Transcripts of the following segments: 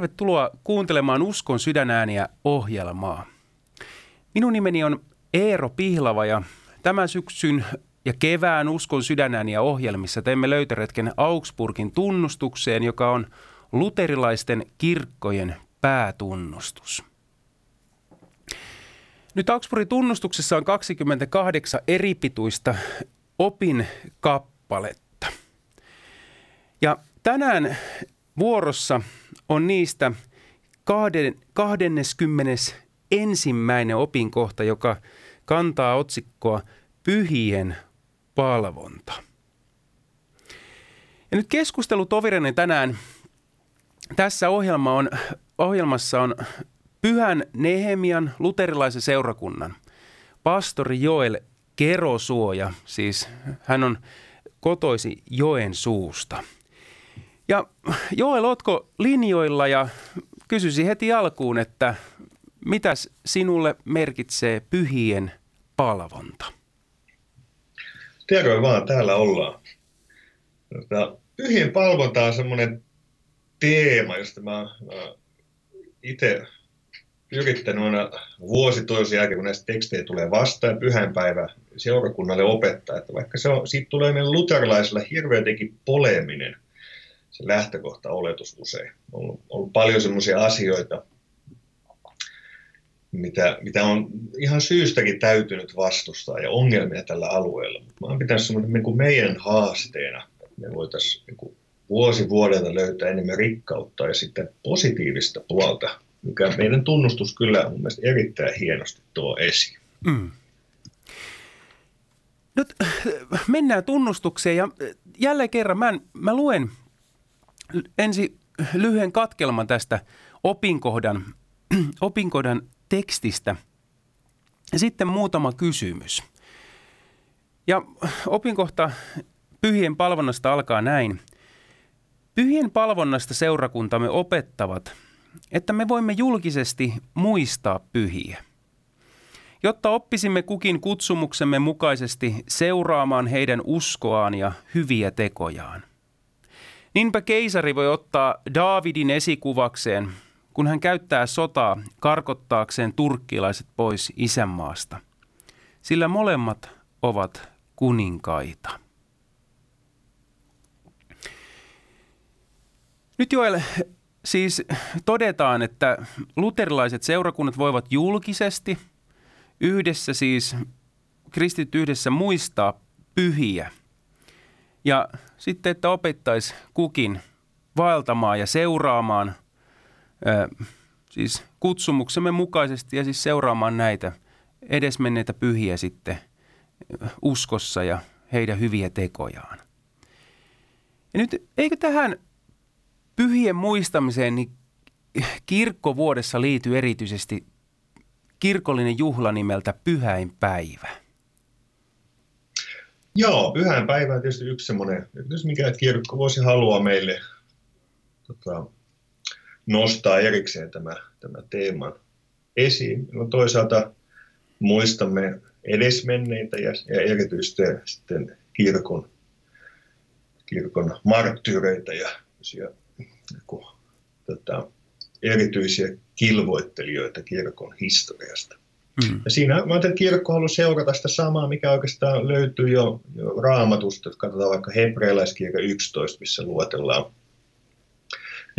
tervetuloa kuuntelemaan Uskon sydänääniä ohjelmaa. Minun nimeni on Eero Pihlava ja tämän syksyn ja kevään Uskon sydänääniä ohjelmissa teemme löytöretken Augsburgin tunnustukseen, joka on luterilaisten kirkkojen päätunnustus. Nyt Augsburgin tunnustuksessa on 28 eripituista opin kappaletta. Ja tänään vuorossa on niistä 20. ensimmäinen opinkohta, joka kantaa otsikkoa Pyhien palvonta. Ja nyt keskustelu tovireni tänään tässä ohjelma on, ohjelmassa on Pyhän Nehemian luterilaisen seurakunnan pastori Joel Kerosuoja, siis hän on kotoisi Joen suusta. Ja Joel, ootko linjoilla ja kysyisi heti alkuun, että mitäs sinulle merkitsee pyhien palvonta? Terve vaan, täällä ollaan. Tota, pyhien palvonta on semmoinen teema, josta mä, mä itse yrittänyt aina vuosi toisen jälkeen, kun näistä tekstejä tulee vastaan, pyhänpäivä seurakunnalle opettaa, että vaikka se on, siitä tulee meidän luterilaisilla hirveän poleminen se lähtökohta-oletus usein. On ollut, paljon sellaisia asioita, mitä, mitä on ihan syystäkin täytynyt vastustaa ja ongelmia tällä alueella. Mä oon pitänyt semmoinen niin kuin meidän haasteena, että me voitaisiin niin vuosi vuodelta löytää enemmän rikkautta ja sitten positiivista puolta, mikä meidän tunnustus kyllä mun mielestä erittäin hienosti tuo esiin. Mm. Nyt mennään tunnustukseen ja jälleen kerran mä, mä luen ensi lyhyen katkelman tästä opinkohdan, opinkohdan tekstistä ja sitten muutama kysymys. Ja opinkohta pyhien palvonnasta alkaa näin. Pyhien palvonnasta seurakuntamme opettavat, että me voimme julkisesti muistaa pyhiä. Jotta oppisimme kukin kutsumuksemme mukaisesti seuraamaan heidän uskoaan ja hyviä tekojaan. Niinpä keisari voi ottaa Daavidin esikuvakseen, kun hän käyttää sotaa karkottaakseen turkkilaiset pois isänmaasta, sillä molemmat ovat kuninkaita. Nyt Joel, siis todetaan, että luterilaiset seurakunnat voivat julkisesti yhdessä siis kristit yhdessä muistaa pyhiä. Ja sitten, että opettaisi kukin vaeltamaan ja seuraamaan ö, siis kutsumuksemme mukaisesti ja siis seuraamaan näitä edesmenneitä pyhiä sitten uskossa ja heidän hyviä tekojaan. Ja nyt eikö tähän pyhien muistamiseen, niin kirkkovuodessa liittyy erityisesti kirkollinen juhla nimeltä Pyhäinpäivä. Joo, Pyhäinpäivä on tietysti yksi semmoinen, jos mikä kirkko voisi halua meille tota, nostaa erikseen tämä, tämä teeman esiin. No toisaalta muistamme edesmenneitä ja, ja erityisesti sitten kirkon, kirkon marttyyreitä ja, ja niin tota, erityisiä kilvoittelijoita kirkon historiasta. Mm. Ja siinä mä että kirkko haluaa seurata sitä samaa, mikä oikeastaan löytyy jo, jo raamatusta, että katsotaan vaikka hebrealaiskirja 11, missä luotellaan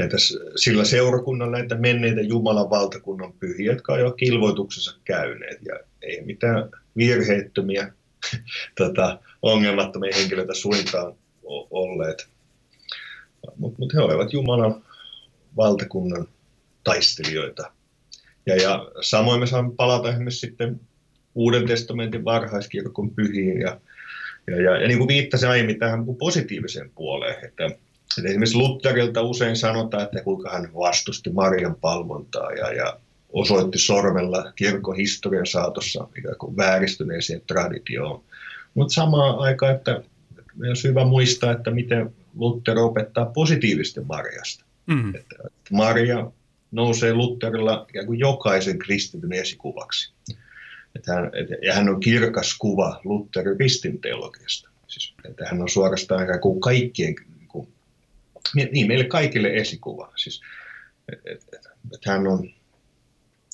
tässä, sillä seurakunnalla näitä menneitä Jumalan valtakunnan pyhiä, jotka on jo kilvoituksessa käyneet ja ei mitään virheettömiä tota, ongelmattomia henkilöitä suinkaan olleet. Mutta mut he olivat Jumalan valtakunnan taistelijoita. Ja, ja samoin me saamme palata esimerkiksi sitten Uuden testamentin varhaiskirkon pyhiin ja, ja, ja, ja niin kuin viittasin aiemmin tähän positiiviseen puoleen, että, että esimerkiksi Lutherilta usein sanotaan, että kuinka hän vastusti Marian palvontaa ja, ja osoitti sormella kirkon historian saatossa ikään kuin vääristyneeseen traditioon. Mutta samaan aikaan, että, on hyvä muistaa, että miten Luther opettaa positiivisesti Mariasta. Mm. Että, että Maria nousee Lutherilla ikään kuin jokaisen kristityn esikuvaksi. Että hän, et, ja hän on kirkas kuva Lutherin ristinteologiasta. Siis, että hän on suorastaan ikään kuin kaikkien, niin, kuin, niin meille kaikille esikuva. Siis, että et, et, et hän on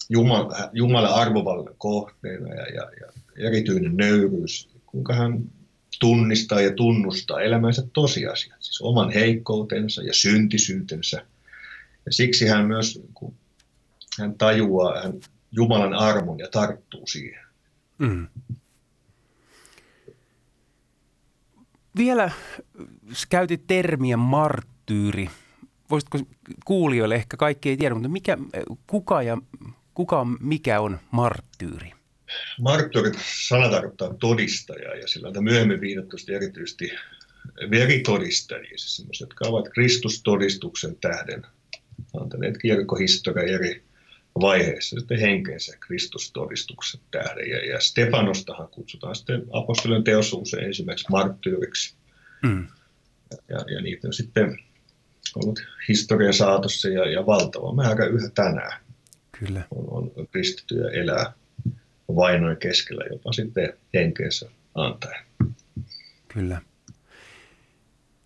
Jumala, Jumalan arvovallan kohteena ja, ja, ja erityinen nöyryys, kuinka hän tunnistaa ja tunnustaa elämänsä tosiasiat, siis oman heikkoutensa ja syntisyytensä. Ja siksi hän myös, kun hän tajuaa hän Jumalan armon ja tarttuu siihen. Mm. Vielä käytit termiä marttyyri. Voisitko kuulijoille, ehkä kaikki ei tiedä, mutta mikä, kuka ja kuka on, mikä on marttyyri? Marttyyri sana tarkoittaa todistajaa ja sillä on myöhemmin viitattu erityisesti veritodistajia, siis jotka ovat Kristustodistuksen tähden antaneet kirkkohistoria eri vaiheessa sitten henkeensä Kristustodistuksen tähden. Ja, ja Stefanostahan kutsutaan sitten apostolien teosuus ensimmäiseksi marttyyriksi. Mm. Ja, ja niitä on sitten ollut historian saatossa ja, ja valtava määrä yhä tänään. Kyllä. On, on kristittyjä elää vainojen keskellä jopa sitten henkeensä antaen. Kyllä.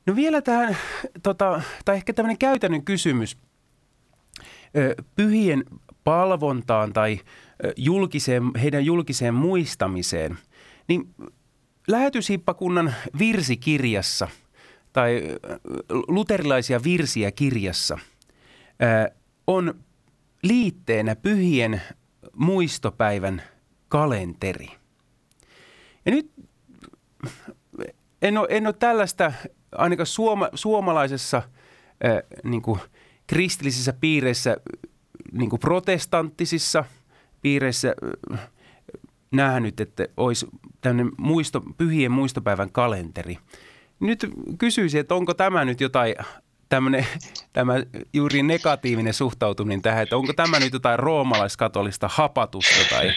No vielä tähän, tota, tai ehkä tämmöinen käytännön kysymys pyhien palvontaan tai julkiseen, heidän julkiseen muistamiseen, niin lähetyshiippakunnan virsikirjassa tai luterilaisia virsiä kirjassa on liitteenä pyhien muistopäivän kalenteri. Ja nyt en ole, en ole tällaista ainakaan suoma, suomalaisessa äh, niin kuin kristillisissä piireissä, niin kuin protestanttisissa piireissä äh, nähnyt, että olisi tämmöinen muisto, pyhien muistopäivän kalenteri. Nyt kysyisin, että onko tämä nyt jotain tämmöinen, tämä juuri negatiivinen suhtautuminen tähän, että onko tämä nyt jotain roomalaiskatolista hapatusta tai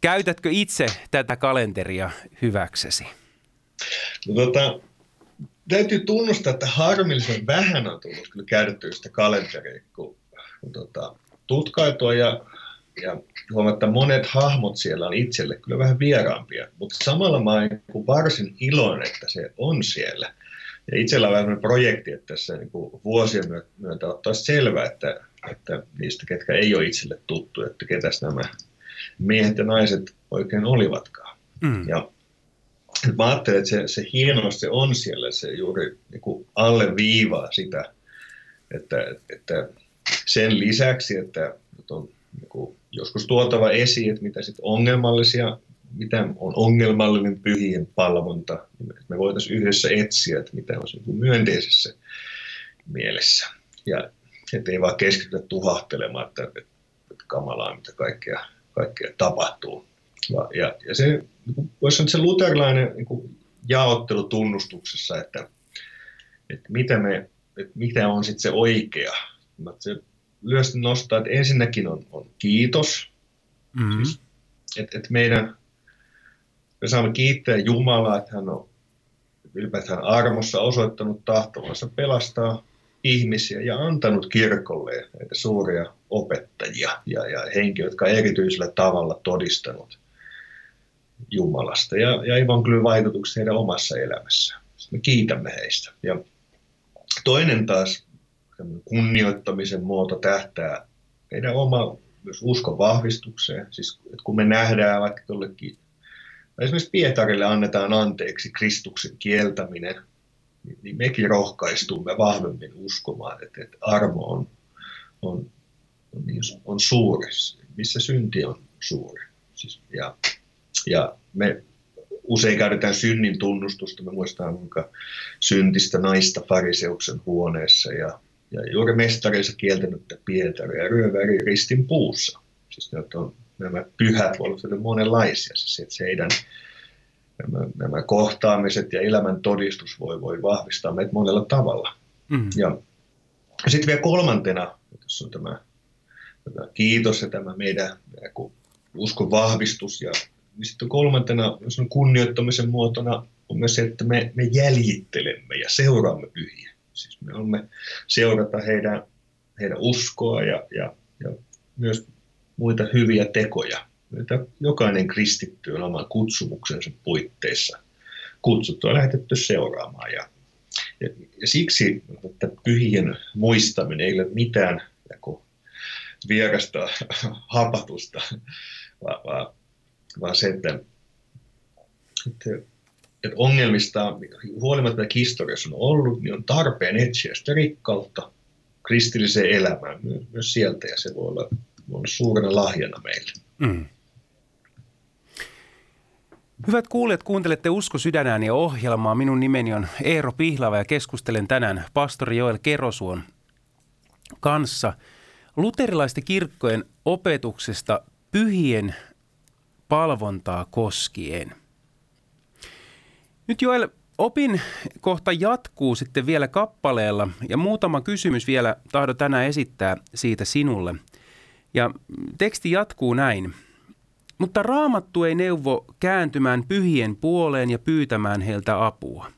käytätkö itse tätä kalenteria hyväksesi? No, tota, täytyy tunnustaa, että harmillisen vähän on tullut kyllä käytettyä sitä kalenteria, kun, kun tota, tutkaitua ja, ja huomaa, että monet hahmot siellä on itselle kyllä vähän vieraampia, mutta samalla mä olen varsin iloinen, että se on siellä. Ja itsellä on vähän projekti, että tässä niin kuin vuosien myötä ottaa selvää, että, että niistä, ketkä ei ole itselle tuttu, että ketäs nämä miehet ja naiset oikein olivatkaan. Mm. Ja mä ajattelen, että se, se hienous se on siellä, se juuri niin kuin alleviivaa sitä, että, että sen lisäksi, että on niin kuin joskus tuotava esiin, että mitä sitten ongelmallisia mitä on ongelmallinen pyhien palvonta. Me voitaisiin yhdessä etsiä, että mitä on niin myönteisessä mielessä. Ja ei vaan keskitytä tuhahtelemaan, että, että, että kamalaa, mitä kaikkea, kaikkea tapahtuu. Ja, ja se, niin voisi sanoa, se luterilainen niin jaottelu tunnustuksessa, että, että, mitä, me, että mitä on sitten se oikea. Se lyhyesti nostaa, että ensinnäkin on, on kiitos. Mm-hmm. Siis, että, että meidän me saamme kiittää Jumalaa, että hän on ylipäätään armossa osoittanut tahtovansa pelastaa ihmisiä ja antanut kirkolle näitä suuria opettajia ja, ja henkilöitä, jotka on erityisellä tavalla todistanut Jumalasta ja, ja evankeliumin vaikutukset heidän omassa elämässään. Me kiitämme heistä. Ja toinen taas kunnioittamisen muoto tähtää meidän oma myös uskon vahvistukseen. Siis, että kun me nähdään vaikka jollekin esimerkiksi Pietarille annetaan anteeksi Kristuksen kieltäminen, niin mekin rohkaistumme vahvemmin uskomaan, että, että armo on, on, on, niin, on suuri, missä synti on suuri. Siis, ja, ja me usein käytetään synnin tunnustusta. Me muistetaan, kuinka syntistä naista fariseuksen huoneessa ja, ja juuri mestareissa kieltänyttä Pietaria ja ryöväri ristin puussa. Siis ne on nämä pyhät voivat olla monenlaisia. Siis että se heidän nämä, nämä kohtaamiset ja elämän todistus voi, voi vahvistaa meitä monella tavalla. Mm. Ja sitten vielä kolmantena, tässä on tämä, tämä kiitos ja tämä meidän uskon vahvistus. Ja sitten kolmantena, on kunnioittamisen muotona, on myös se, että me, me jäljittelemme ja seuraamme pyhiä. Siis me olemme seurata heidän, heidän uskoa ja, ja, ja myös muita hyviä tekoja, joita jokainen kristitty on oman kutsumuksensa puitteissa kutsuttu ja lähetetty seuraamaan. Ja, ja, ja siksi että pyhien muistaminen ei ole mitään vierasta hapatusta, vaan, vaan, vaan se, että, että, että ongelmista, huolimatta että historiassa on ollut, niin on tarpeen etsiä sitä rikkautta kristilliseen elämään myös sieltä, ja se voi olla, voi olla suurena lahjana meille. Mm. Hyvät kuulijat, kuuntelette Usko sydänääni ohjelmaa. Minun nimeni on Eero Pihlava ja keskustelen tänään pastori Joel Kerosuon kanssa luterilaisten kirkkojen opetuksesta pyhien palvontaa koskien. Nyt Joel, opin kohta jatkuu sitten vielä kappaleella ja muutama kysymys vielä tahdo tänään esittää siitä sinulle. Ja teksti jatkuu näin. Mutta raamattu ei neuvo kääntymään pyhien puoleen ja pyytämään heiltä apua.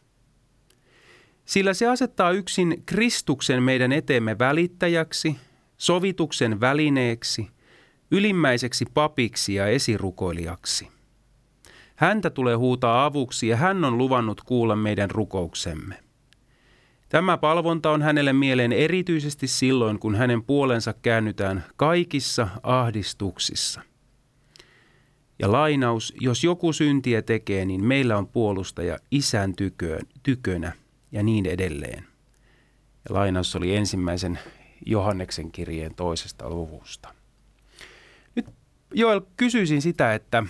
Sillä se asettaa yksin Kristuksen meidän eteemme välittäjäksi, sovituksen välineeksi, ylimmäiseksi papiksi ja esirukoilijaksi. Häntä tulee huutaa avuksi ja hän on luvannut kuulla meidän rukouksemme. Tämä palvonta on hänelle mieleen erityisesti silloin, kun hänen puolensa käännytään kaikissa ahdistuksissa – ja lainaus, jos joku syntiä tekee, niin meillä on puolustaja isän tyköön, tykönä ja niin edelleen. Ja lainaus oli ensimmäisen Johanneksen kirjeen toisesta luvusta. Joel kysyisin sitä, että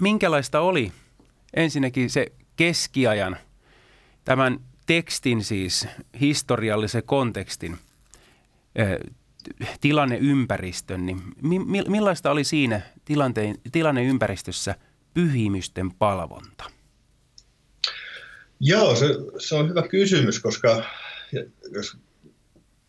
minkälaista oli ensinnäkin se keskiajan, tämän tekstin siis historiallisen kontekstin tilanneympäristön, niin mi- millaista oli siinä tilanteen, tilanneympäristössä pyhimysten palvonta? Joo, se, se on hyvä kysymys, koska jos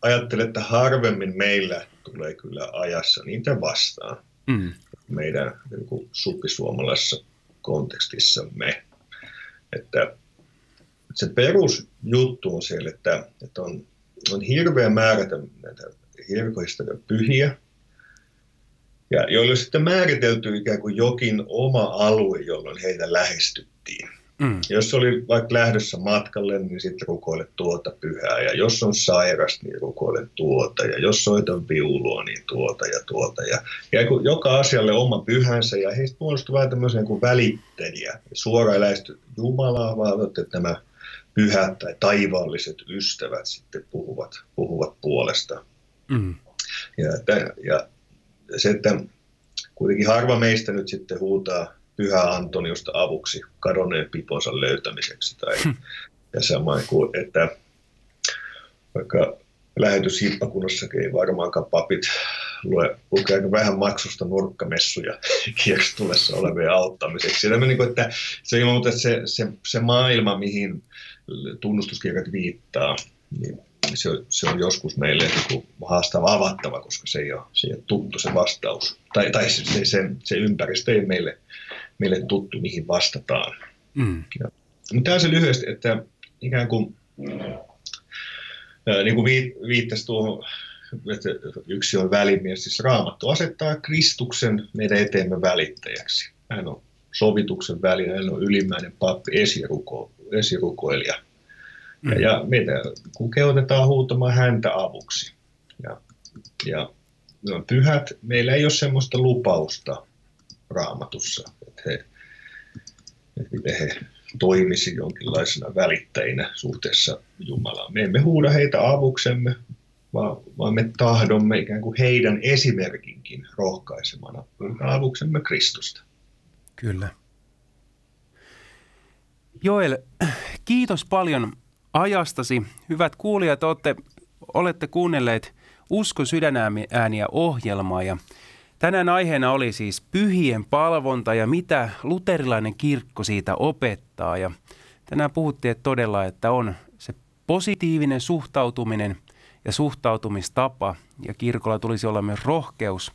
ajattelet, että harvemmin meillä tulee kyllä ajassa niitä vastaan mm. meidän niin suppisuomalaisessa kontekstissamme. Että se perusjuttu on siellä, että, että on, on hirveä määrä näitä kirkohistoria pyhiä, ja joille sitten määritelty ikään kuin jokin oma alue, jolloin heitä lähestyttiin. Mm. Jos oli vaikka lähdössä matkalle, niin sitten rukoile tuota pyhää. Ja jos on sairas, niin rukoile tuota. Ja jos soitan viulua, niin tuota ja tuota. Ja, ja joka asialle oma pyhänsä. Ja heistä muodostui vähän tämmöisiä kuin välittäjiä. Suoraan lähesty Jumalaa, vaan että nämä pyhät tai taivaalliset ystävät sitten puhuvat, puhuvat puolesta. Mm. Ja, ja se, että kuitenkin harva meistä nyt sitten huutaa pyhää Antoniosta avuksi kadonneen piponsa löytämiseksi. Tai, hm. ja samoin kuin, että vaikka lähetyshippakunnassakin ei varmaankaan papit lue, lukee aika vähän maksusta nurkkamessuja kierstulessa olevien auttamiseksi. Ja niin kuin, että se, että se, se, se maailma, mihin tunnustuskirjat viittaa, niin se, se on joskus meille niin haastava avattava, koska se ei ole, se ei ole tuttu se vastaus. Tai, tai se, se, se, se ympäristö ei meille, meille tuttu, mihin vastataan. Mm. Ja, mutta tämä on se lyhyesti, että ikään kuin, ää, niin kuin viittasi tuohon, että yksi on välimies, siis Raamattu asettaa Kristuksen meidän eteemme välittäjäksi. Hän on sovituksen väline, hän on ylimmäinen pappi, esiruko, esirukoilija – Mm. Ja, ja meitä kun kehotetaan huutamaan häntä avuksi. Ja, ja pyhät, meillä ei ole semmoista lupausta raamatussa, että he, että he toimisi jonkinlaisena välittäjinä suhteessa Jumalaan. Me emme huuda heitä avuksemme, vaan, vaan me tahdomme ikään kuin heidän esimerkinkin rohkaisemana avuksemme Kristusta. Kyllä. Joel, kiitos paljon ajastasi. Hyvät kuulijat, olette, olette kuunnelleet Usko sydänääniä ohjelmaa ja tänään aiheena oli siis pyhien palvonta ja mitä luterilainen kirkko siitä opettaa. Ja tänään puhuttiin että todella, että on se positiivinen suhtautuminen ja suhtautumistapa ja kirkolla tulisi olla myös rohkeus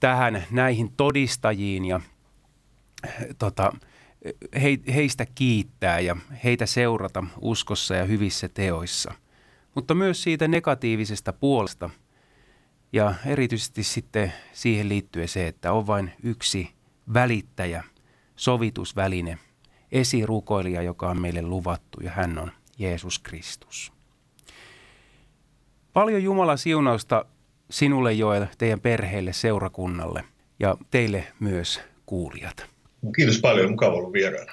tähän näihin todistajiin ja tota, he, heistä kiittää ja heitä seurata uskossa ja hyvissä teoissa, mutta myös siitä negatiivisesta puolesta. Ja erityisesti sitten siihen liittyen se, että on vain yksi välittäjä, sovitusväline, esirukoilija, joka on meille luvattu ja hän on Jeesus Kristus. Paljon Jumalan siunausta sinulle Joel, teidän perheelle, seurakunnalle ja teille myös kuulijat. Kiitos paljon, mukava ollut vieraana.